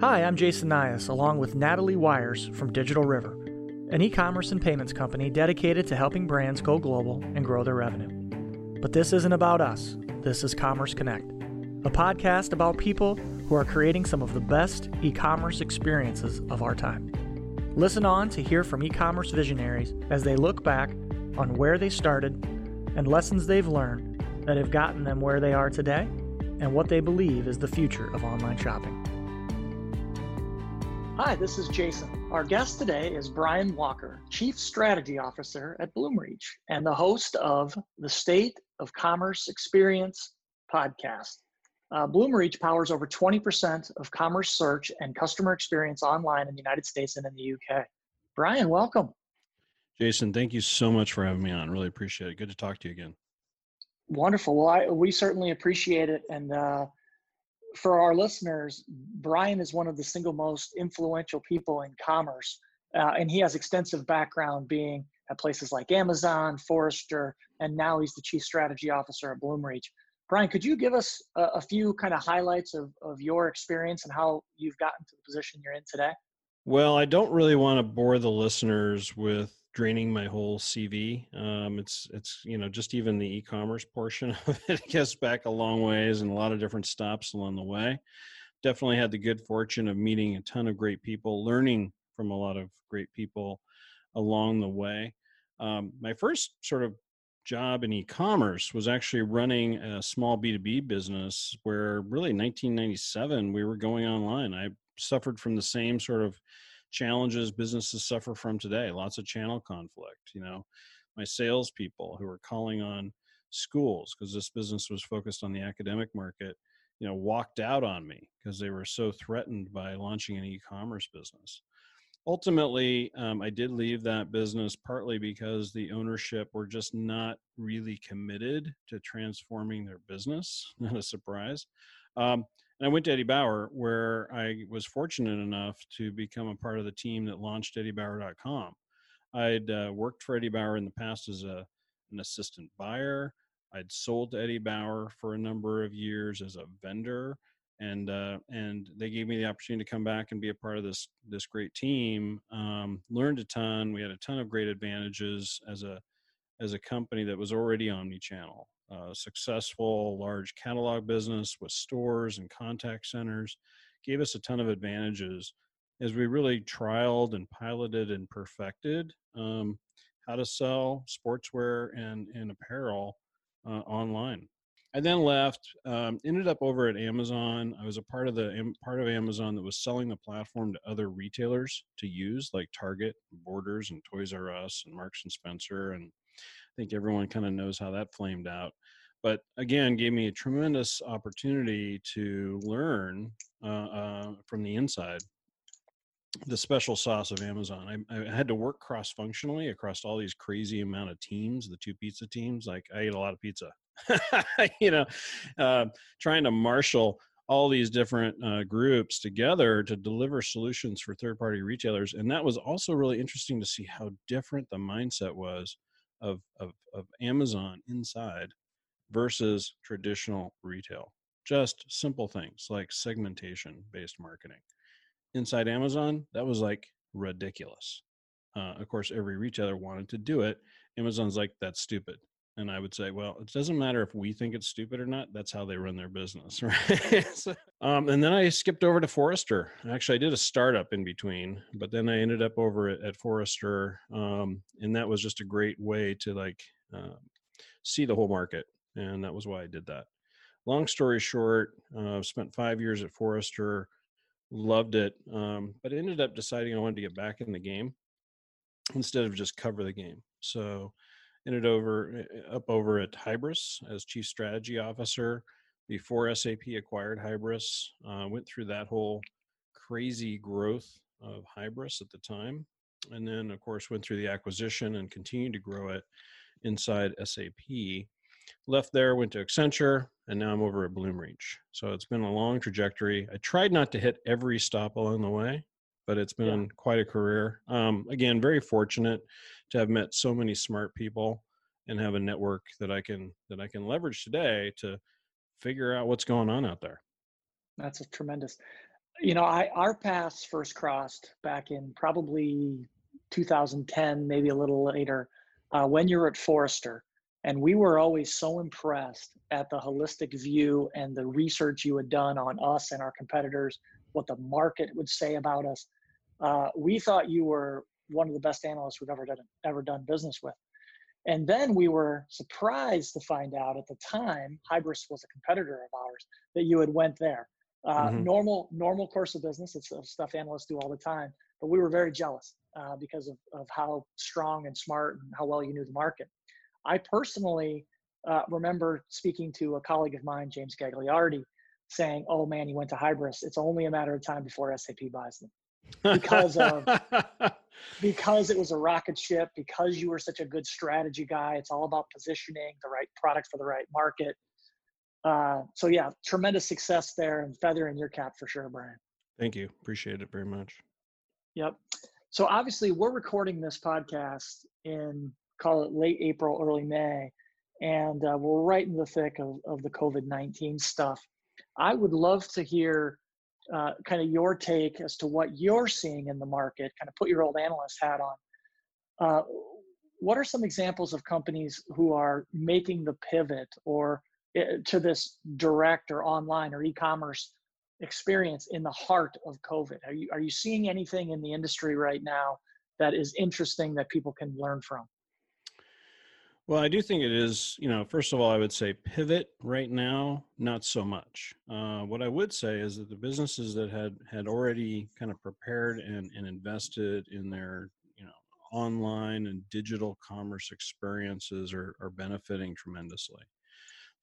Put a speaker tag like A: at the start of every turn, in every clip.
A: Hi, I'm Jason Nias, along with Natalie Wires from Digital River, an e commerce and payments company dedicated to helping brands go global and grow their revenue. But this isn't about us, this is Commerce Connect, a podcast about people who are creating some of the best e commerce experiences of our time. Listen on to hear from e commerce visionaries as they look back on where they started and lessons they've learned that have gotten them where they are today and what they believe is the future of online shopping. Hi, this is Jason. Our guest today is Brian Walker, Chief Strategy Officer at Bloomreach and the host of the State of Commerce Experience podcast. Uh, Bloomreach powers over 20% of commerce search and customer experience online in the United States and in the UK. Brian, welcome.
B: Jason, thank you so much for having me on. Really appreciate it. Good to talk to you again.
A: Wonderful. Well, I, we certainly appreciate it. And uh, for our listeners, Brian is one of the single most influential people in commerce, uh, and he has extensive background being at places like Amazon, Forrester, and now he's the chief strategy officer at Bloomreach. Brian, could you give us a, a few kind of highlights of, of your experience and how you've gotten to the position you're in today?
B: Well, I don't really want to bore the listeners with draining my whole CV. Um, it's it's you know just even the e-commerce portion of it gets back a long ways and a lot of different stops along the way. Definitely had the good fortune of meeting a ton of great people, learning from a lot of great people along the way. Um, my first sort of job in e-commerce was actually running a small B2B business where really 1997 we were going online. I suffered from the same sort of challenges businesses suffer from today. Lots of channel conflict. You know, my salespeople who are calling on schools because this business was focused on the academic market, you know, walked out on me because they were so threatened by launching an e-commerce business. Ultimately, um, I did leave that business partly because the ownership were just not really committed to transforming their business. Not a surprise. Um, and I went to Eddie Bauer, where I was fortunate enough to become a part of the team that launched EddieBauer.com. I'd uh, worked for Eddie Bauer in the past as a, an assistant buyer. I'd sold to Eddie Bauer for a number of years as a vendor, and uh, and they gave me the opportunity to come back and be a part of this this great team. Um, learned a ton. We had a ton of great advantages as a as a company that was already omni-channel uh, successful large catalog business with stores and contact centers gave us a ton of advantages as we really trialed and piloted and perfected um, how to sell sportswear and, and apparel uh, online. I then left, um, ended up over at Amazon. I was a part of the part of Amazon that was selling the platform to other retailers to use, like Target, Borders, and Toys R Us, and Marks and Spencer, and think everyone kind of knows how that flamed out. But again, gave me a tremendous opportunity to learn uh, uh, from the inside the special sauce of Amazon. I, I had to work cross functionally across all these crazy amount of teams, the two pizza teams. Like I ate a lot of pizza, you know, uh, trying to marshal all these different uh, groups together to deliver solutions for third party retailers. And that was also really interesting to see how different the mindset was of, of, of Amazon inside versus traditional retail. Just simple things like segmentation based marketing. Inside Amazon, that was like ridiculous. Uh, of course, every retailer wanted to do it. Amazon's like, that's stupid. And I would say, well, it doesn't matter if we think it's stupid or not. That's how they run their business, right? so, um, and then I skipped over to Forrester. Actually, I did a startup in between, but then I ended up over at, at Forrester, um, and that was just a great way to like uh, see the whole market, and that was why I did that. Long story short, uh, spent five years at Forrester, loved it, um, but ended up deciding I wanted to get back in the game instead of just cover the game. So ended over eh, eh, up over at Hybris as chief strategy officer before SAP acquired Hybris. Uh, went through that whole crazy growth of Hybris at the time, and then of course went through the acquisition and continued to grow it inside SAP. Left there, went to Accenture, and now I'm over at Bloomreach. So it's been a long trajectory. I tried not to hit every stop along the way, but it's been yeah. quite a career. Um, again, very fortunate to have met so many smart people and have a network that I can that I can leverage today to figure out what's going on out there.
A: That's a tremendous. you know, I our paths first crossed back in probably 2010, maybe a little later, uh, when you were at Forrester, and we were always so impressed at the holistic view and the research you had done on us and our competitors, what the market would say about us. Uh, we thought you were one of the best analysts we've ever done ever done business with. And then we were surprised to find out at the time, Hybris was a competitor of ours, that you had went there. Uh, mm-hmm. Normal normal course of business. It's stuff analysts do all the time. But we were very jealous uh, because of, of how strong and smart and how well you knew the market. I personally uh, remember speaking to a colleague of mine, James Gagliardi, saying, "Oh man, he went to Hybris. It's only a matter of time before SAP buys them." Because of because it was a rocket ship because you were such a good strategy guy it's all about positioning the right product for the right market. Uh, so yeah tremendous success there and feather in your cap for sure brian.
B: Thank you. Appreciate it very much.
A: Yep. So obviously we're recording this podcast in call it late april early may and uh, we're right in the thick of, of the covid-19 stuff. I would love to hear uh, kind of your take as to what you're seeing in the market, kind of put your old analyst hat on. Uh, what are some examples of companies who are making the pivot or uh, to this direct or online or e-commerce experience in the heart of COVID? Are you, are you seeing anything in the industry right now that is interesting that people can learn from?
B: Well, I do think it is, you know, first of all, I would say pivot right now, not so much. Uh, what I would say is that the businesses that had had already kind of prepared and, and invested in their, you know, online and digital commerce experiences are, are benefiting tremendously.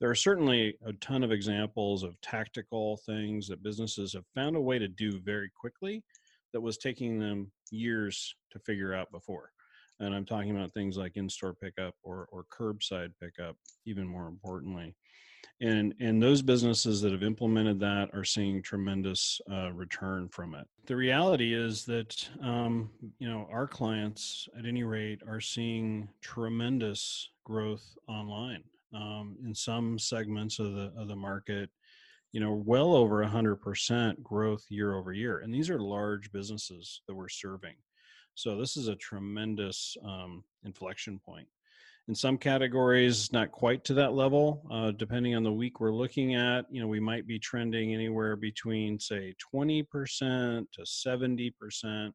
B: There are certainly a ton of examples of tactical things that businesses have found a way to do very quickly that was taking them years to figure out before and i'm talking about things like in-store pickup or, or curbside pickup even more importantly. And and those businesses that have implemented that are seeing tremendous uh, return from it. The reality is that um, you know our clients at any rate are seeing tremendous growth online. Um, in some segments of the of the market you know well over a 100% growth year over year and these are large businesses that we're serving so this is a tremendous um, inflection point. In some categories, not quite to that level. Uh, depending on the week we're looking at, you know, we might be trending anywhere between say 20% to 70%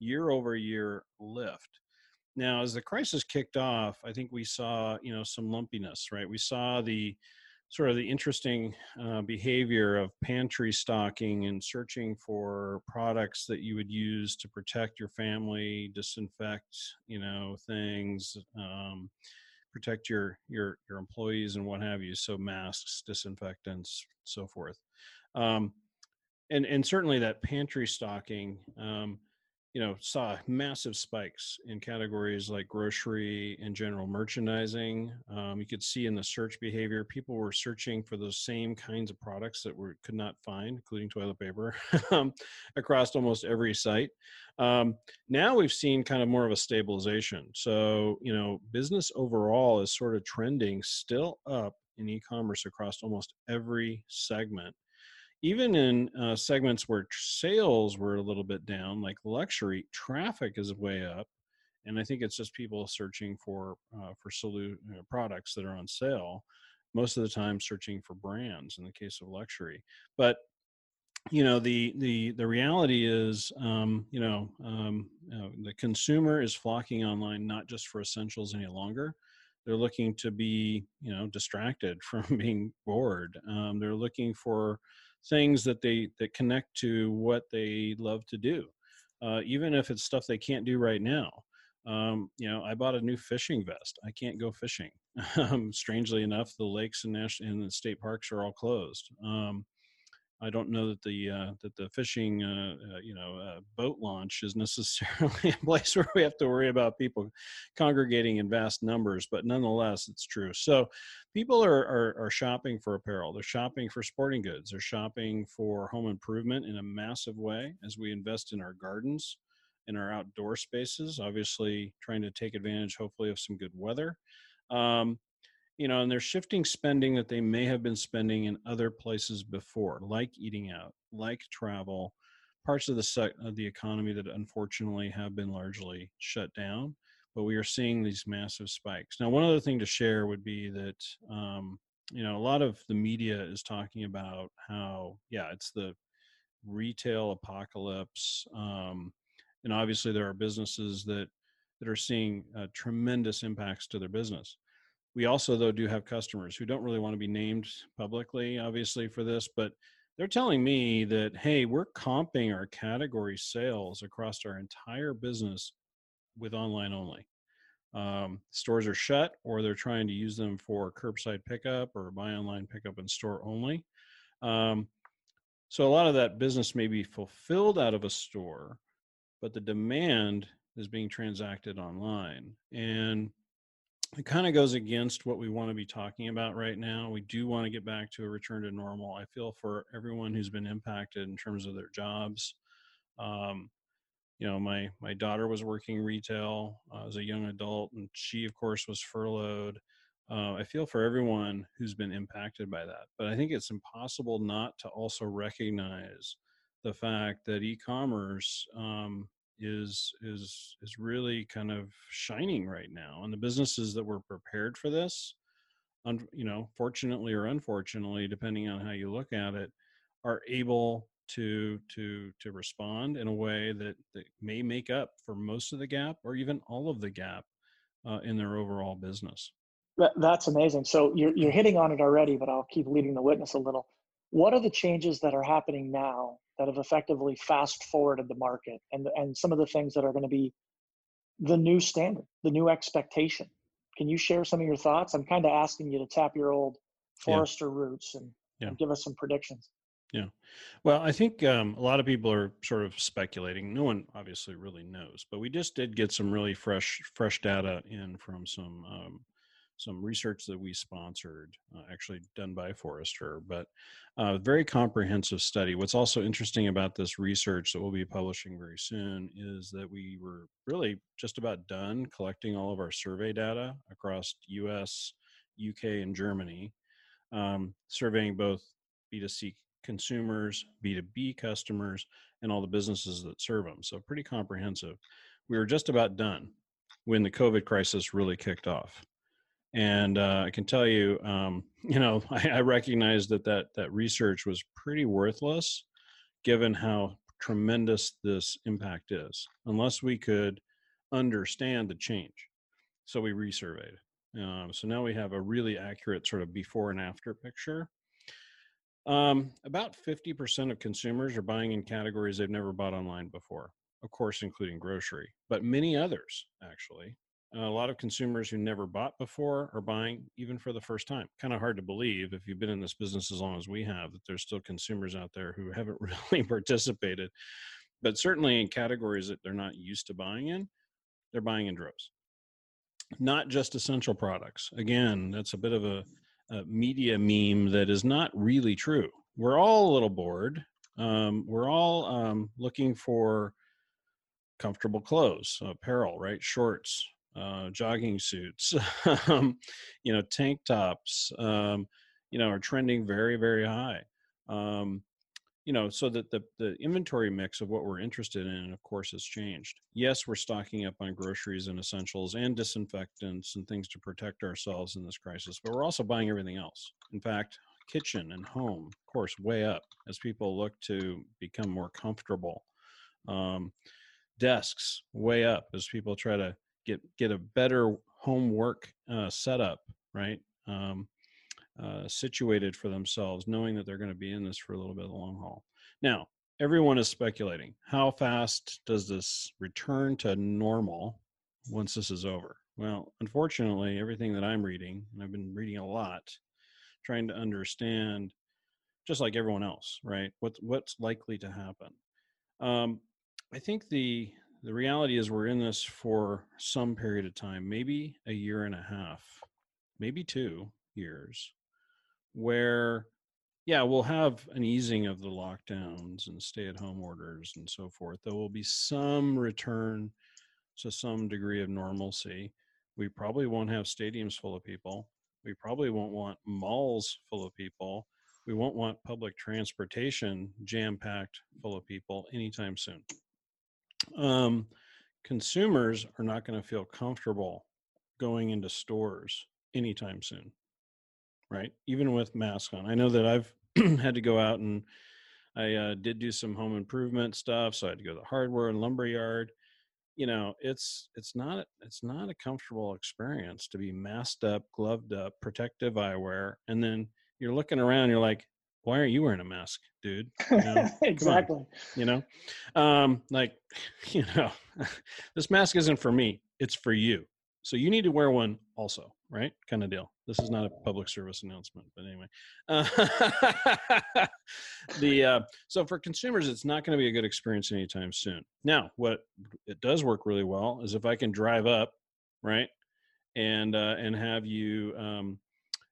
B: year over year lift. Now, as the crisis kicked off, I think we saw, you know, some lumpiness, right? We saw the sort of the interesting uh, behavior of pantry stocking and searching for products that you would use to protect your family, disinfect, you know, things, um, protect your your your employees and what have you. So masks, disinfectants, so forth. Um, and and certainly that pantry stocking. Um, you know saw massive spikes in categories like grocery and general merchandising um, you could see in the search behavior people were searching for those same kinds of products that were could not find including toilet paper um, across almost every site. Um, now we've seen kind of more of a stabilization. So you know business overall is sort of trending still up in e-commerce across almost every segment even in uh, segments where sales were a little bit down, like luxury, traffic is way up, and I think it's just people searching for uh, for solu- know, products that are on sale. Most of the time, searching for brands in the case of luxury, but you know the the the reality is um, you know um, know, the consumer is flocking online not just for essentials any longer they're looking to be you know distracted from being bored um, they're looking for things that they that connect to what they love to do uh, even if it's stuff they can't do right now. Um, you know i bought a new fishing vest. I can't go fishing. Um, strangely enough the lakes and, national, and the state parks are all closed. Um, I don't know that the uh, that the fishing uh, uh, you know uh, boat launch is necessarily a place where we have to worry about people congregating in vast numbers, but nonetheless, it's true. So people are, are, are shopping for apparel. They're shopping for sporting goods. They're shopping for home improvement in a massive way as we invest in our gardens, in our outdoor spaces. Obviously, trying to take advantage, hopefully, of some good weather. Um, you know, and they're shifting spending that they may have been spending in other places before, like eating out, like travel, parts of the of the economy that unfortunately have been largely shut down. But we are seeing these massive spikes. Now, one other thing to share would be that um, you know a lot of the media is talking about how yeah, it's the retail apocalypse, um, and obviously there are businesses that that are seeing uh, tremendous impacts to their business. We also, though, do have customers who don't really want to be named publicly, obviously, for this, but they're telling me that, hey, we're comping our category sales across our entire business with online only. Um, stores are shut, or they're trying to use them for curbside pickup or buy online pickup in store only. Um, so a lot of that business may be fulfilled out of a store, but the demand is being transacted online. And it kind of goes against what we want to be talking about right now. We do want to get back to a return to normal. I feel for everyone who's been impacted in terms of their jobs. Um, you know, my my daughter was working retail uh, as a young adult, and she, of course, was furloughed. Uh, I feel for everyone who's been impacted by that, but I think it's impossible not to also recognize the fact that e-commerce um, is is is really kind of shining right now and the businesses that were prepared for this un, you know fortunately or unfortunately depending on how you look at it are able to to to respond in a way that, that may make up for most of the gap or even all of the gap uh, in their overall business.
A: That, that's amazing. So you're, you're hitting on it already but i'll keep leading the witness a little. What are the changes that are happening now that have effectively fast forwarded the market and, and some of the things that are going to be the new standard, the new expectation. Can you share some of your thoughts? I'm kind of asking you to tap your old Forrester yeah. roots and, yeah. and, give us some predictions.
B: Yeah. Well, I think um, a lot of people are sort of speculating. No one obviously really knows, but we just did get some really fresh, fresh data in from some um, some research that we sponsored, uh, actually done by Forrester, but a uh, very comprehensive study. What's also interesting about this research that we'll be publishing very soon is that we were really just about done collecting all of our survey data across US, UK, and Germany, um, surveying both B2C consumers, B2B customers, and all the businesses that serve them. So, pretty comprehensive. We were just about done when the COVID crisis really kicked off and uh, I can tell you, um, you know, I, I recognize that that that research was pretty worthless, given how tremendous this impact is. Unless we could understand the change, so we resurveyed. Um, so now we have a really accurate sort of before and after picture. Um, about 50% of consumers are buying in categories they've never bought online before, of course, including grocery, but many others actually a lot of consumers who never bought before are buying even for the first time. Kind of hard to believe if you've been in this business as long as we have that there's still consumers out there who haven't really participated. But certainly in categories that they're not used to buying in, they're buying in droves. Not just essential products. Again, that's a bit of a, a media meme that is not really true. We're all a little bored. Um, we're all um, looking for comfortable clothes, apparel, right? Shorts, uh, jogging suits, um, you know, tank tops, um, you know, are trending very, very high. Um, you know, so that the, the inventory mix of what we're interested in, of course, has changed. Yes, we're stocking up on groceries and essentials and disinfectants and things to protect ourselves in this crisis, but we're also buying everything else. In fact, kitchen and home, of course, way up as people look to become more comfortable. Um, desks, way up as people try to get get a better homework uh, setup, right? Um, uh, situated for themselves, knowing that they're going to be in this for a little bit of the long haul. Now, everyone is speculating how fast does this return to normal once this is over? Well, unfortunately, everything that I'm reading, and I've been reading a lot, trying to understand, just like everyone else, right? What's what's likely to happen? Um, I think the the reality is we're in this for some period of time, maybe a year and a half, maybe two years, where yeah, we'll have an easing of the lockdowns and stay at home orders and so forth. There will be some return to some degree of normalcy. We probably won't have stadiums full of people. We probably won't want malls full of people. We won't want public transportation jam packed full of people anytime soon. Um, consumers are not going to feel comfortable going into stores anytime soon, right? Even with masks on. I know that I've had to go out and I uh, did do some home improvement stuff, so I had to go to the hardware and lumber yard. You know, it's it's not it's not a comfortable experience to be masked up, gloved up, protective eyewear, and then you're looking around. You're like, why aren't you wearing a mask, dude? You know,
A: exactly.
B: you know, um, like, you know, this mask isn't for me; it's for you. So you need to wear one also, right? Kind of deal. This is not a public service announcement, but anyway. Uh, the uh, so for consumers, it's not going to be a good experience anytime soon. Now, what it does work really well is if I can drive up, right, and uh, and have you um,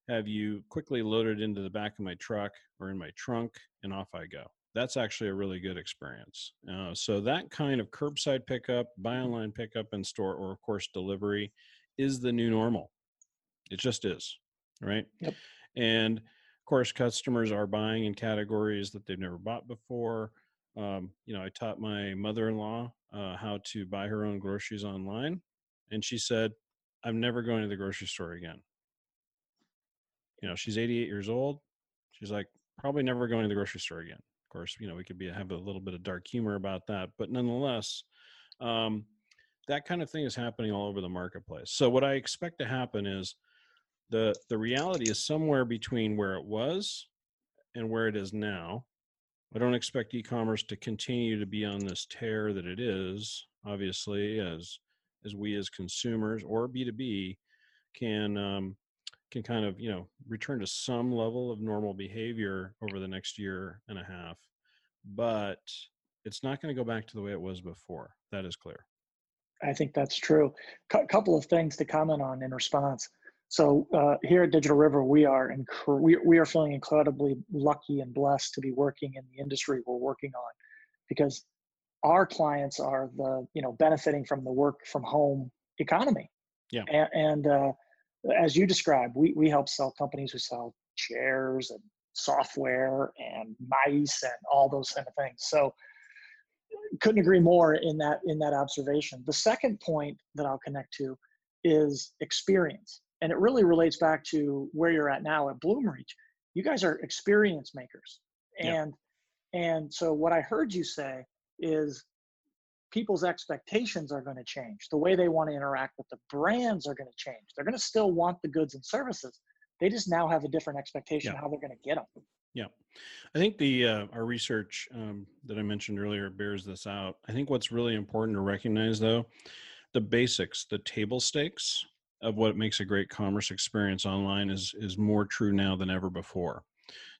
B: have you quickly loaded into the back of my truck or in my trunk, and off I go. That's actually a really good experience. Uh, so that kind of curbside pickup, buy online pickup in store, or of course delivery, is the new normal. It just is, right?
A: Yep.
B: And of course, customers are buying in categories that they've never bought before. Um, you know, I taught my mother-in-law uh, how to buy her own groceries online, and she said, "I'm never going to the grocery store again." You know, she's 88 years old. She's like, probably never going to the grocery store again. Of course, you know, we could be have a little bit of dark humor about that, but nonetheless, um, that kind of thing is happening all over the marketplace. So what I expect to happen is the the reality is somewhere between where it was and where it is now. I don't expect e-commerce to continue to be on this tear that it is, obviously, as as we as consumers or B2B can um, can kind of you know return to some level of normal behavior over the next year and a half but it's not going to go back to the way it was before that is clear.
A: I think that's true. A couple of things to comment on in response. So uh, here at digital river we are inc- we, we are feeling incredibly lucky and blessed to be working in the industry we're working on because our clients are the you know benefiting from the work from home economy.
B: Yeah.
A: And, and uh, as you described, we, we help sell companies who sell chairs and software and mice and all those kind of things. So couldn't agree more in that in that observation. The second point that I'll connect to is experience. And it really relates back to where you're at now at Bloomreach. You guys are experience makers. And yeah. and so what I heard you say is people's expectations are going to change. The way they want to interact with the brands are going to change. They're going to still want the goods and services. They just now have a different expectation yeah. how they're going to get them.
B: Yeah, I think the uh, our research um, that I mentioned earlier bears this out. I think what's really important to recognize, though, the basics, the table stakes of what makes a great commerce experience online is is more true now than ever before.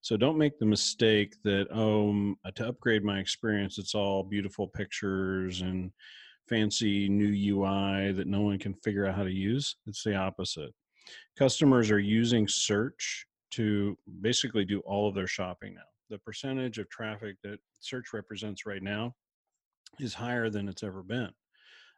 B: So don't make the mistake that oh to upgrade my experience it's all beautiful pictures and fancy new UI that no one can figure out how to use. It's the opposite. Customers are using search to basically do all of their shopping now. The percentage of traffic that search represents right now is higher than it's ever been.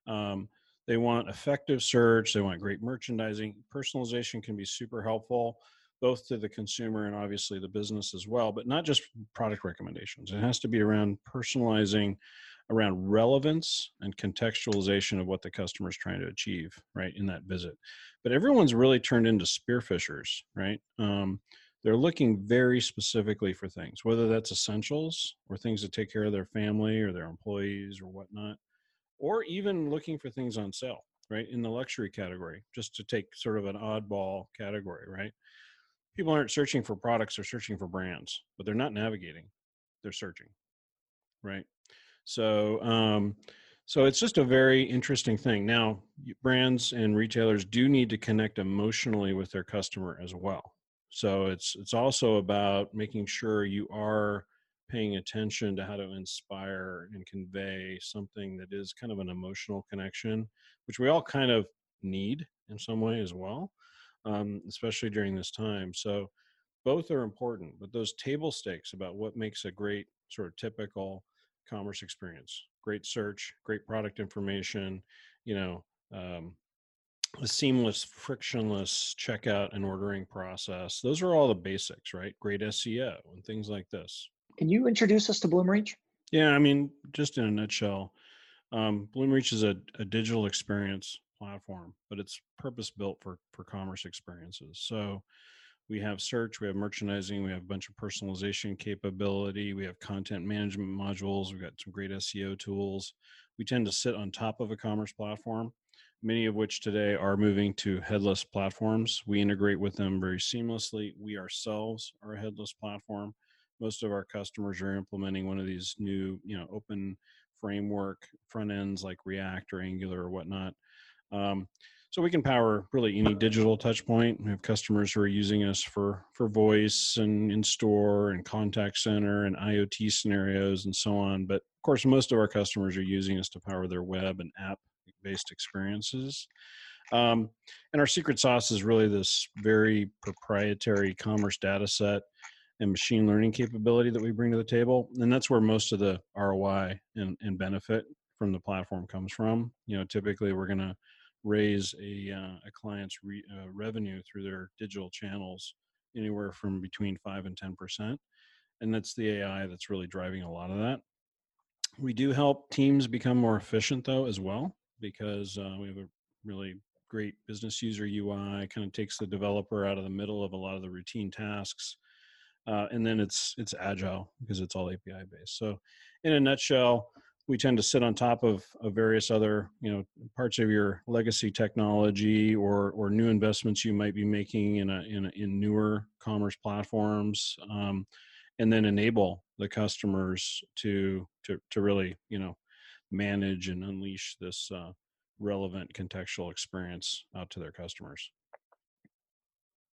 B: Um, they want effective search, they want great merchandising. Personalization can be super helpful both to the consumer and obviously the business as well, but not just product recommendations. It has to be around personalizing, around relevance and contextualization of what the customer is trying to achieve, right, in that visit. But everyone's really turned into spearfishers, right? Um, they're looking very specifically for things, whether that's essentials or things to take care of their family or their employees or whatnot, or even looking for things on sale, right, in the luxury category, just to take sort of an oddball category, right? People aren't searching for products they're searching for brands but they're not navigating they're searching right? So um so it's just a very interesting thing. Now brands and retailers do need to connect emotionally with their customer as well. So it's it's also about making sure you are paying attention to how to inspire and convey something that is kind of an emotional connection which we all kind of need in some way as well um, especially during this time. So both are important, but those table stakes about what makes a great sort of typical commerce experience, great search, great product information, you know, um, a seamless, frictionless checkout and ordering process. Those are all the basics, right? Great SEO and things like this.
A: Can you introduce us to Bloomreach?
B: Yeah, I mean, just in a nutshell, um, Bloomreach is a, a digital experience platform, but it's purpose built for for commerce experiences. So we have search, we have merchandising, we have a bunch of personalization capability, we have content management modules, we've got some great SEO tools. We tend to sit on top of a commerce platform, many of which today are moving to headless platforms. We integrate with them very seamlessly. We ourselves are a headless platform. Most of our customers are implementing one of these new, you know, open framework front ends like React or Angular or whatnot. Um, so we can power really any digital touch point. We have customers who are using us for for voice and in store and contact center and iot scenarios and so on but of course most of our customers are using us to power their web and app based experiences. Um, and our secret sauce is really this very proprietary commerce data set and machine learning capability that we bring to the table and that's where most of the roi and, and benefit from the platform comes from. You know typically we're going to raise a, uh, a client's re, uh, revenue through their digital channels anywhere from between 5 and 10%. And that's the AI that's really driving a lot of that. We do help teams become more efficient, though, as well, because uh, we have a really great business user UI, kind of takes the developer out of the middle of a lot of the routine tasks. Uh, and then it's it's agile because it's all API based. So, in a nutshell, we tend to sit on top of, of various other you know parts of your legacy technology or or new investments you might be making in a in, a, in newer commerce platforms um, and then enable the customers to to to really you know manage and unleash this uh, relevant contextual experience out to their customers.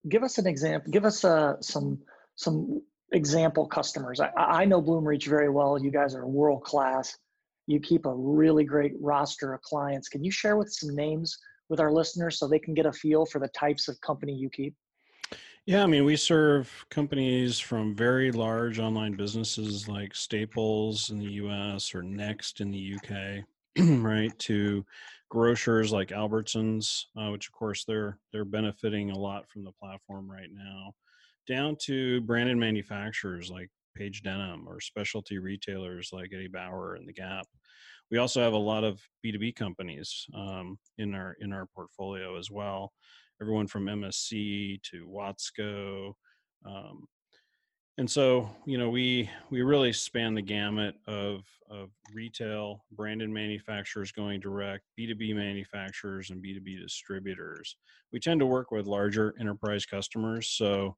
A: Give us an example give us uh, some some example customers. I, I know bloomreach very well. You guys are world class you keep a really great roster of clients. Can you share with some names with our listeners so they can get a feel for the types of company you keep?
B: Yeah, I mean, we serve companies from very large online businesses like Staples in the US or Next in the UK, right, to grocers like Albertsons, uh, which of course they're they're benefiting a lot from the platform right now, down to branded manufacturers like Paige Denim or specialty retailers like Eddie Bauer and The Gap. We also have a lot of B2B companies um, in our in our portfolio as well. Everyone from MSC to Watsco. Um, and so, you know, we we really span the gamut of of retail, branded manufacturers going direct, B2B manufacturers, and B2B distributors. We tend to work with larger enterprise customers. So,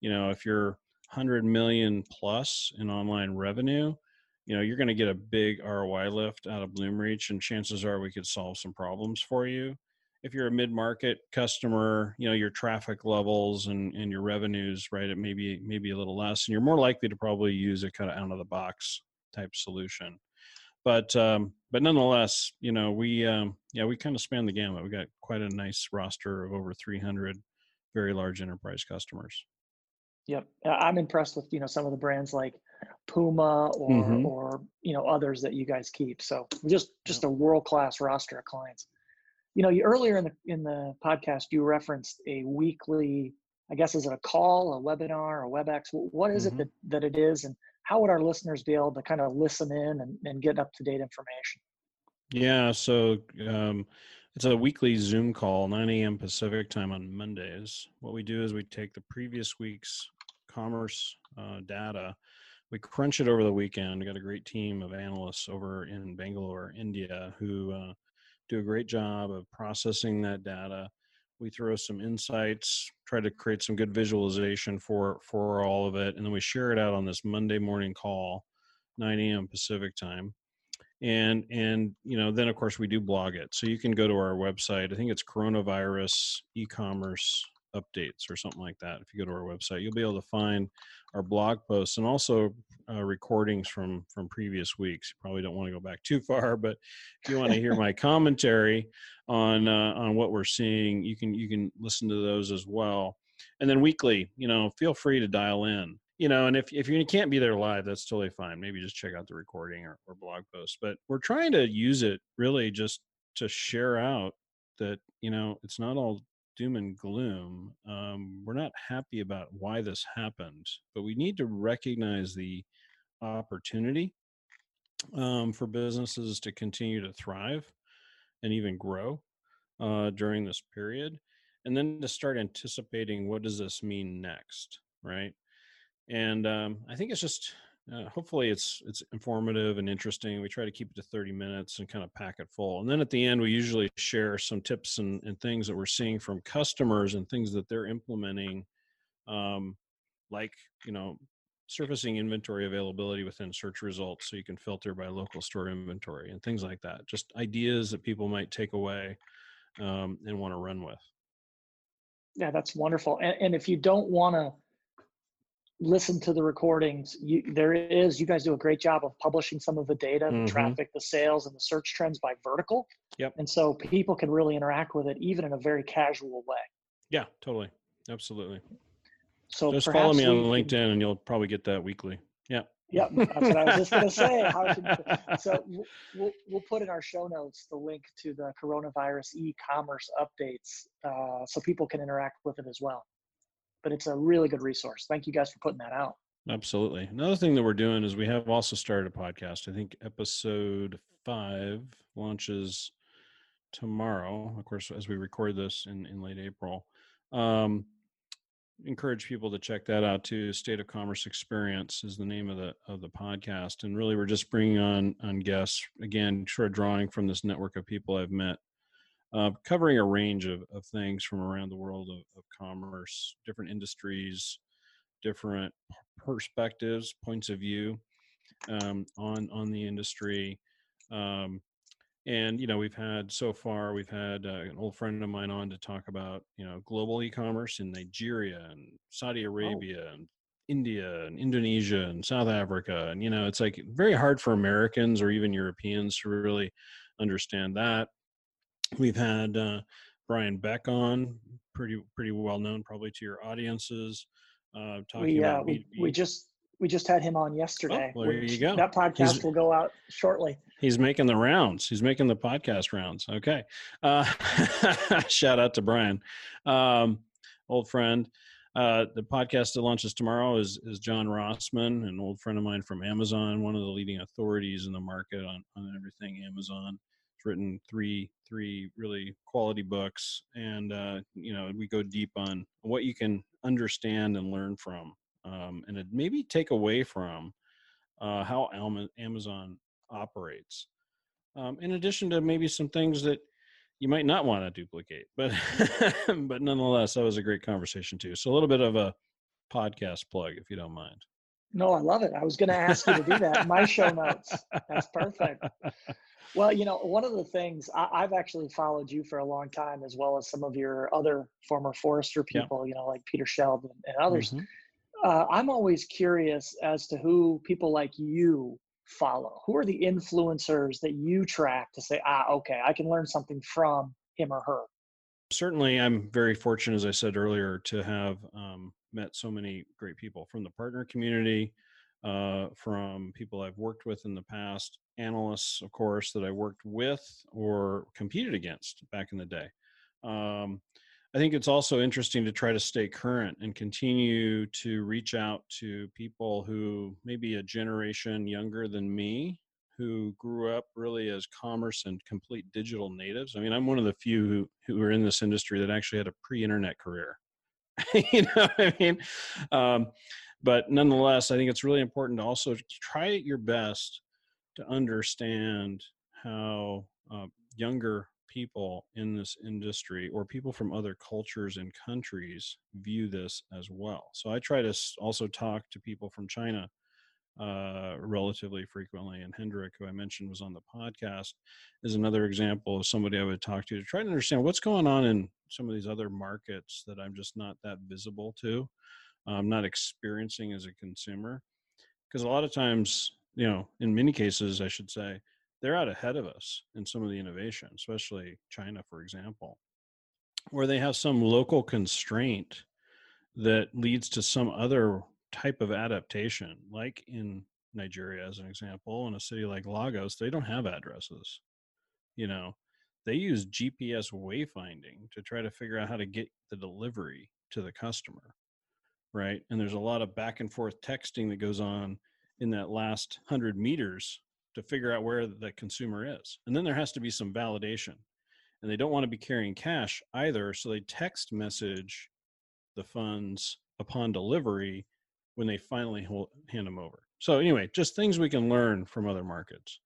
B: you know, if you're 100 million plus in online revenue, you know, you're going to get a big ROI lift out of Bloomreach, and chances are we could solve some problems for you. If you're a mid-market customer, you know your traffic levels and, and your revenues, right? It may be maybe a little less, and you're more likely to probably use a kind of out of the box type solution. But um, but nonetheless, you know, we um, yeah we kind of span the gamut. We got quite a nice roster of over 300 very large enterprise customers.
A: Yep, I'm impressed with you know some of the brands like Puma or mm-hmm. or you know others that you guys keep. So just just a world class roster of clients. You know, you earlier in the in the podcast you referenced a weekly. I guess is it a call, a webinar, a WebEx? What is mm-hmm. it that, that it is, and how would our listeners be able to kind of listen in and, and get up to date information?
B: Yeah, so um, it's a weekly Zoom call, 9 a.m. Pacific time on Mondays. What we do is we take the previous week's commerce uh, data. We crunch it over the weekend. We got a great team of analysts over in Bangalore, India, who uh, do a great job of processing that data. We throw some insights, try to create some good visualization for for all of it, and then we share it out on this Monday morning call, 9 a.m. Pacific time and and you know then of course we do blog it so you can go to our website i think it's coronavirus e-commerce updates or something like that. If you go to our website, you'll be able to find our blog posts and also uh, recordings from from previous weeks. You probably don't want to go back too far, but if you want to hear my commentary on uh, on what we're seeing, you can you can listen to those as well. And then weekly, you know, feel free to dial in. You know, and if if you can't be there live, that's totally fine. Maybe just check out the recording or, or blog post. But we're trying to use it really just to share out that you know it's not all doom and gloom. Um, we're not happy about why this happened, but we need to recognize the opportunity um, for businesses to continue to thrive and even grow uh, during this period, and then to start anticipating what does this mean next, right? And um, I think it's just uh, hopefully it's it's informative and interesting. We try to keep it to 30 minutes and kind of pack it full. And then at the end we usually share some tips and, and things that we're seeing from customers and things that they're implementing um, like you know surfacing inventory availability within search results so you can filter by local store inventory and things like that. Just ideas that people might take away um, and want to run with.
A: Yeah that's wonderful. And, and if you don't want to listen to the recordings. You, there is you guys do a great job of publishing some of the data the mm-hmm. traffic the sales and the search trends by vertical.
B: Yep.
A: And so people can really interact with it even in a very casual way.
B: Yeah totally. Absolutely.
A: So
B: just follow me on linkedin can, and you'll probably get that weekly. Yeah.
A: Yep, that's what I was just going to say. So we'll, we'll put in our show notes the link to the coronavirus e-commerce updates uh, so people can interact with it as well but it's a really good resource. Thank you guys for putting that out.
B: Absolutely. Another thing that we're doing is we have also started a podcast. I think episode five launches tomorrow, of course, as we record this in, in late April. Um, encourage people to check that out too. State of Commerce Experience is the name of the of the podcast, and really we're just bringing on on guests again, sort of drawing from this network of people I've met uh, covering a range of, of things from around the world of, of commerce, different industries, different perspectives, points of view um, on on the industry. Um, and you know, we've had so far, we've had uh, an old friend of mine on to talk about you know global e-commerce in Nigeria and Saudi oh. Arabia oh. and India and Indonesia and South Africa, and you know, it's like very hard for Americans or even Europeans to really understand that. We've had uh, Brian Beck on, pretty pretty well known probably to your audiences. Uh, talking
A: we,
B: uh, about
A: we, we just we just had him on oh, yesterday.
B: Oh, well, there you go.
A: That podcast he's, will go out shortly.
B: He's making the rounds. He's making the podcast rounds. Okay. Uh, shout out to Brian, um, old friend. Uh, the podcast that launches tomorrow is is John Rossman, an old friend of mine from Amazon, one of the leading authorities in the market on, on everything Amazon written three three really quality books, and uh, you know we go deep on what you can understand and learn from, um, and maybe take away from uh, how Amazon operates. Um, in addition to maybe some things that you might not want to duplicate, but but nonetheless, that was a great conversation too. So a little bit of a podcast plug, if you don't mind.
A: No, I love it. I was going to ask you to do that. My show notes. That's perfect. Well, you know, one of the things I, have actually followed you for a long time, as well as some of your other former Forrester people, yeah. you know, like Peter Sheldon and others. Mm-hmm. Uh, I'm always curious as to who people like you follow. Who are the influencers that you track to say, ah, okay, I can learn something from him or her?
B: Certainly, I'm very fortunate, as I said earlier, to have um, met so many great people from the partner community, uh, from people I've worked with in the past, analysts, of course, that I worked with or competed against back in the day. Um, I think it's also interesting to try to stay current and continue to reach out to people who maybe a generation younger than me who grew up really as commerce and complete digital natives. I mean, I'm one of the few who, who are in this industry that actually had a pre-internet career. you know I mean? Um, but nonetheless, I think it's really important to also try your best to understand how uh, younger people in this industry or people from other cultures and countries view this as well. So I try to also talk to people from China uh, relatively frequently. And Hendrik, who I mentioned was on the podcast, is another example of somebody I would talk to to try to understand what's going on in some of these other markets that I'm just not that visible to. I'm not experiencing as a consumer. Because a lot of times you know, in many cases, I should say, they're out ahead of us in some of the innovation, especially China, for example, where they have some local constraint that leads to some other type of adaptation, like in Nigeria, as an example, in a city like Lagos, they don't have addresses. You know, they use GPS wayfinding to try to figure out how to get the delivery to the customer, right? And there's a lot of back and forth texting that goes on in that last hundred meters to figure out where the consumer is. And then there has to be some validation. And they don't want to be carrying cash either. So they text message the funds upon delivery when they finally hold, hand them over. So, anyway, just things we can learn from other markets.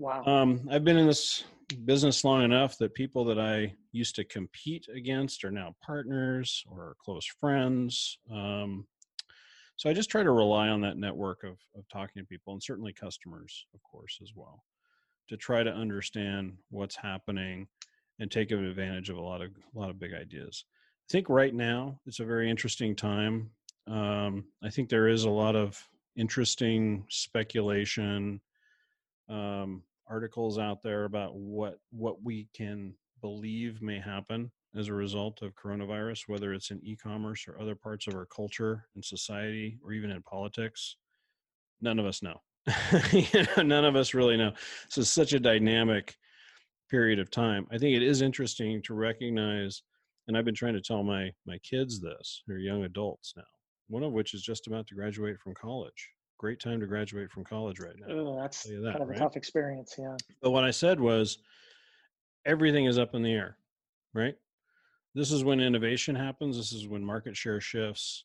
A: Wow.
B: Um, I've been in this business long enough that people that I used to compete against are now partners or close friends. Um, so I just try to rely on that network of, of talking to people and certainly customers, of course, as well, to try to understand what's happening and take advantage of a lot of a lot of big ideas. I think right now it's a very interesting time. Um, I think there is a lot of interesting speculation, um, articles out there about what what we can believe may happen as a result of coronavirus, whether it's in e-commerce or other parts of our culture and society, or even in politics. None of us know. you know none of us really know. So it's such a dynamic period of time. I think it is interesting to recognize, and I've been trying to tell my my kids this. They're young adults now. One of which is just about to graduate from college. Great time to graduate from college right now.
A: Oh, that's that, kind of right? a tough experience, yeah.
B: But what I said was, everything is up in the air, right? this is when innovation happens this is when market share shifts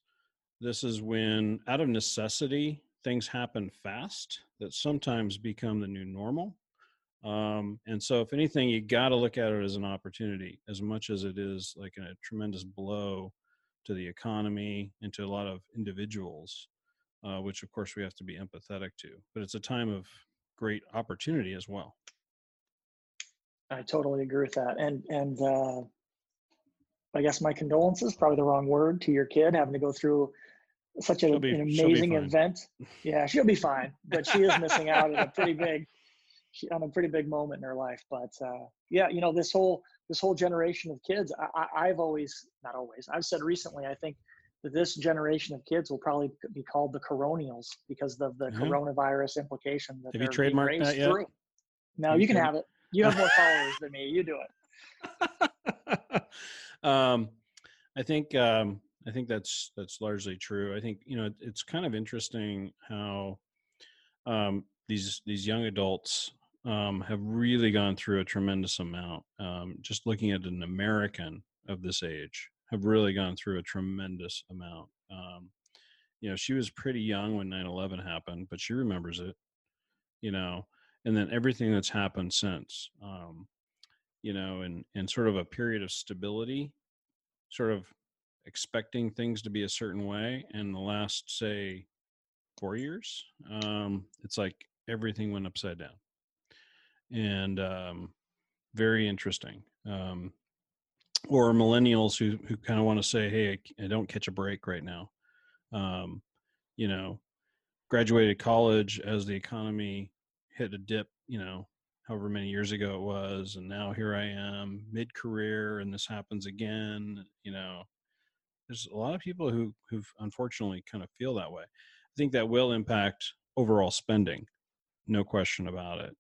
B: this is when out of necessity things happen fast that sometimes become the new normal um, and so if anything you got to look at it as an opportunity as much as it is like a tremendous blow to the economy and to a lot of individuals uh, which of course we have to be empathetic to but it's a time of great opportunity as well
A: i totally agree with that and and uh, I guess my condolences, probably the wrong word, to your kid having to go through such a, be, an amazing event. Yeah, she'll be fine, but she is missing out on a pretty big, on a pretty big moment in her life. But uh, yeah, you know, this whole this whole generation of kids, I, i've always, not always, I've said recently, I think this generation of kids will probably be called the coronials because of the mm-hmm. coronavirus implication that
B: have you trademarked that yet? Through.
A: No, you, you can have it. You have more followers than me. You do
B: it. Um, I think um, I think that's that's largely true. I think you know it's kind of interesting how um, these these young adults um, have really gone through a tremendous amount. Um, just looking at an American of this age, have really gone through a tremendous amount. Um, you know, she was pretty young when 9/11 happened, but she remembers it. You know, and then everything that's happened since. Um, you know, and and sort of a period of stability, sort of expecting things to be a certain way. And the last, say, four years, um, it's like everything went upside down, and um, very interesting. Um, or millennials who who kind of want to say, "Hey, I, I, don't catch a break right now." Um, you know, graduated college as the economy hit a dip. You know, however many years ago it was and now here i am mid-career and this happens again you know there's a lot of people who who've unfortunately kind of feel that way i think that will impact overall spending no question about it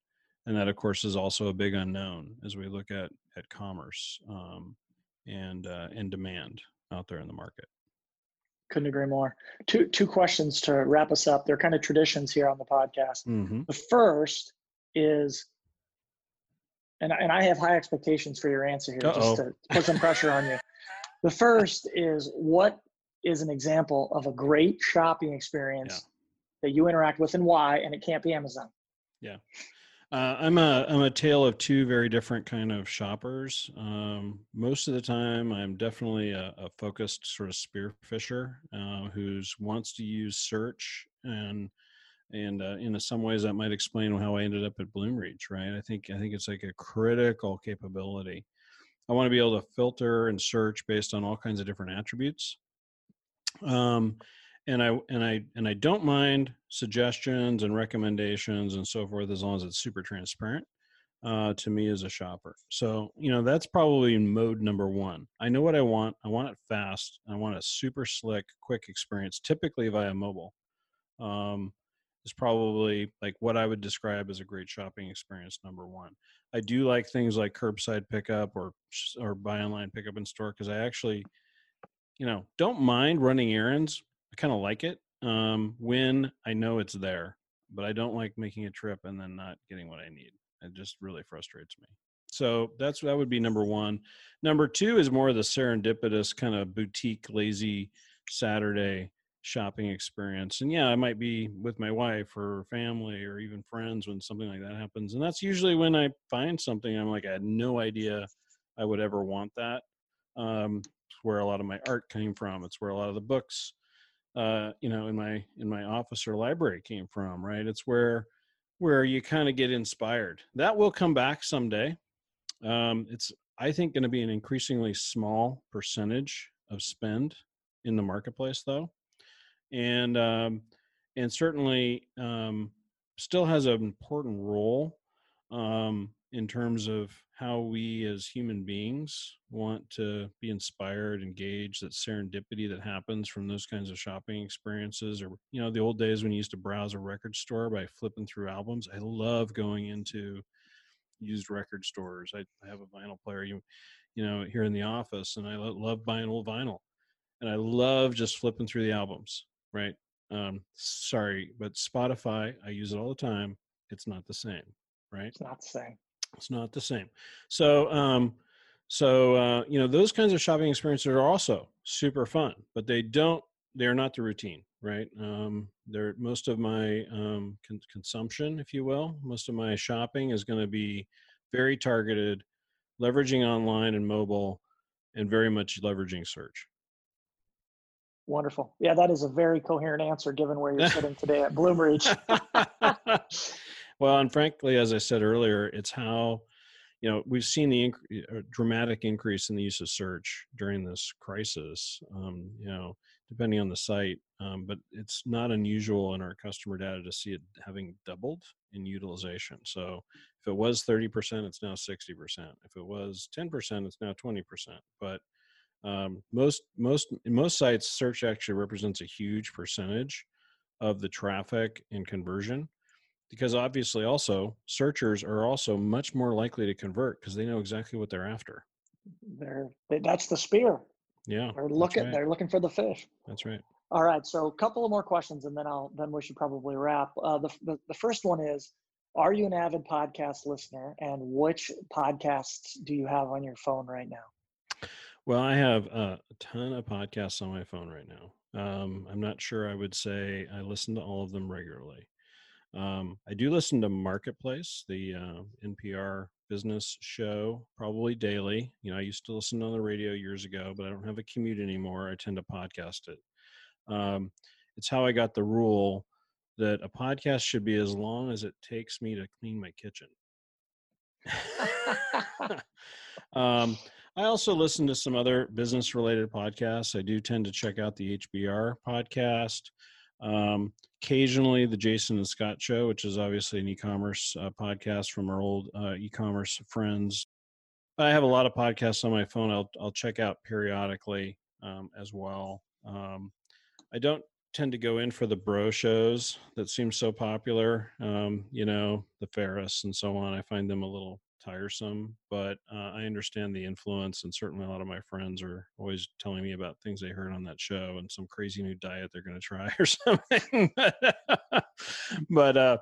B: and that of course is also a big unknown as we look at at commerce um, and uh, and demand out there in the market
A: couldn't agree more two two questions to wrap us up they're kind of traditions here on the podcast mm-hmm. the first is and, and I have high expectations for your answer here, Uh-oh. just to put some pressure on you. The first is what is an example of a great shopping experience yeah. that you interact with and why, and it can't be Amazon.
B: Yeah. Uh, I'm a I'm a tale of two very different kind of shoppers. Um, most of the time, I'm definitely a, a focused sort of spearfisher uh, who wants to use search and and uh, in some ways that might explain how I ended up at Bloomreach, right? I think I think it's like a critical capability. I want to be able to filter and search based on all kinds of different attributes. Um, and I and I and I don't mind suggestions and recommendations and so forth as long as it's super transparent uh, to me as a shopper. So you know that's probably mode number one. I know what I want. I want it fast. I want a super slick, quick experience, typically via mobile. Um, is probably like what I would describe as a great shopping experience. Number one, I do like things like curbside pickup or or buy online pickup in store because I actually, you know, don't mind running errands. I kind of like it um, when I know it's there, but I don't like making a trip and then not getting what I need. It just really frustrates me. So that's that would be number one. Number two is more of the serendipitous kind of boutique, lazy Saturday shopping experience. And yeah, I might be with my wife or family or even friends when something like that happens. And that's usually when I find something I'm like, I had no idea I would ever want that. Um, it's where a lot of my art came from. It's where a lot of the books, uh, you know, in my in my office or library came from. Right. It's where where you kind of get inspired. That will come back someday. Um, it's I think going to be an increasingly small percentage of spend in the marketplace, though, and um, and certainly um, still has an important role um, in terms of how we as human beings want to be inspired, engaged. That serendipity that happens from those kinds of shopping experiences, or you know, the old days when you used to browse a record store by flipping through albums. I love going into used record stores. I, I have a vinyl player, you, you know, here in the office, and I love buying old vinyl, and I love just flipping through the albums. Right? Um, sorry, but Spotify, I use it all the time. It's not the same, right?
A: It's not the same.
B: It's not the same. So, um, so uh, you know, those kinds of shopping experiences are also super fun, but they don't. They're not the routine right? Um, they're most of my um, con- consumption, if you will, most of my shopping is going to be very targeted, leveraging online and mobile, and very much leveraging search.
A: Wonderful. Yeah, that is a very coherent answer given where you're sitting today at Bloomreach.
B: well, and frankly, as I said earlier, it's how you know we've seen the inc- uh, dramatic increase in the use of search during this crisis. Um, you know, depending on the site. Um, but it's not unusual in our customer data to see it having doubled in utilization. So if it was 30%, it's now 60%. If it was 10%, it's now 20%. But um, most most most sites, search actually represents a huge percentage of the traffic and conversion because obviously also searchers are also much more likely to convert because they know exactly what they're after
A: they're they, that's the spear
B: yeah.
A: They're looking right. they're looking for the fish.
B: That's right.
A: All right. So a couple of more questions and then I'll then we should probably wrap. Uh, the, the, the first one is are you an avid podcast listener and which podcasts do you have on your phone right now?
B: Well, I have a ton of podcasts on my phone right now. Um, I'm not sure I would say I listen to all of them regularly. Um, I do listen to Marketplace, the uh, NPR business show, probably daily. You know, I used to listen on the radio years ago, but I don't have a commute anymore. I tend to podcast it. Um, it's how I got the rule that a podcast should be as long as it takes me to clean my kitchen. um, I also listen to some other business related podcasts. I do tend to check out the HBR podcast. Um, occasionally, the Jason and Scott Show, which is obviously an e-commerce uh, podcast from our old uh, e-commerce friends. I have a lot of podcasts on my phone. I'll I'll check out periodically um, as well. Um, I don't tend to go in for the bro shows that seem so popular. Um, you know, the Ferriss and so on. I find them a little tiresome, but uh, I understand the influence, and certainly a lot of my friends are always telling me about things they heard on that show and some crazy new diet they're going to try or something. but uh,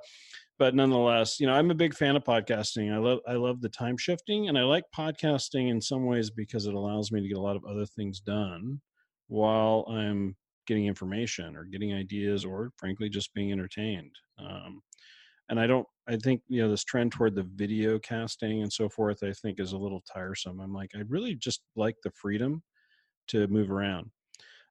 B: but nonetheless, you know, I'm a big fan of podcasting. I love I love the time shifting, and I like podcasting in some ways because it allows me to get a lot of other things done while I'm getting information or getting ideas or frankly just being entertained. Um, and I don't I think you know this trend toward the video casting and so forth I think is a little tiresome. I'm like I really just like the freedom to move around.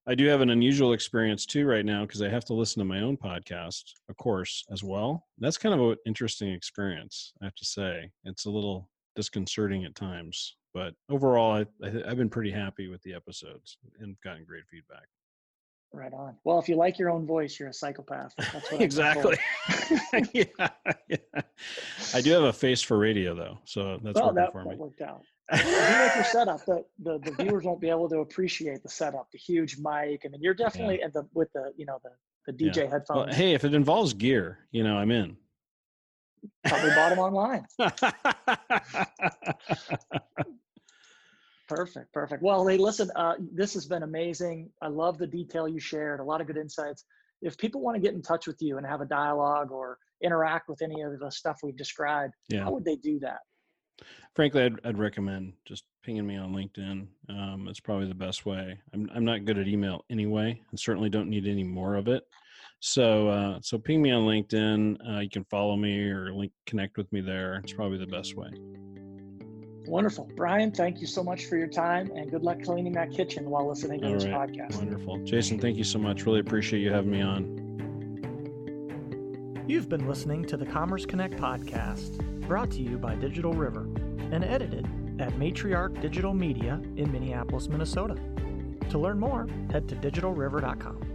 B: I do have an unusual experience too right now because I have to listen to my own podcast, of course, as well. That's kind of an interesting experience, I have to say. It's a little disconcerting at times, but overall, I, have been pretty happy with the episodes and gotten great feedback.
A: Right on. Well, if you like your own voice, you're a psychopath.
B: exactly. yeah, yeah, I do have a face for radio, though, so that's well,
A: that,
B: for
A: that worked out. I like your setup. The, the the viewers won't be able to appreciate the setup, the huge mic. I mean, you're definitely yeah. the with the you know the the DJ
B: Yeah.
A: headphones.
B: Well, hey, if it involves gear, you know, I'm in.
A: Probably bought them online. Perfect, perfect. Well, hey, listen, uh, this has been amazing. I love the detail you shared, a lot of good insights. If people want to get in touch with you and have a dialogue or interact with any of the stuff we've described,
B: yeah.
A: how would they do that?
B: Frankly, I'd, I'd recommend just pinging me on LinkedIn. Um, it's probably the best way. I'm, I'm not good at email anyway, and certainly don't need any more of it. So, uh, so ping me on LinkedIn. Uh, you can follow me or link connect with me there. It's probably the best way.
A: Wonderful. Brian, thank you so much for your time and good luck cleaning that kitchen while listening to
B: All
A: this
B: right.
A: podcast.
B: Wonderful, Jason. Thank you so much. Really appreciate you having me on.
A: You've been listening to the Commerce Connect podcast, brought to you by Digital River and edited at Matriarch Digital Media in Minneapolis, Minnesota. To learn more, head to digitalriver.com.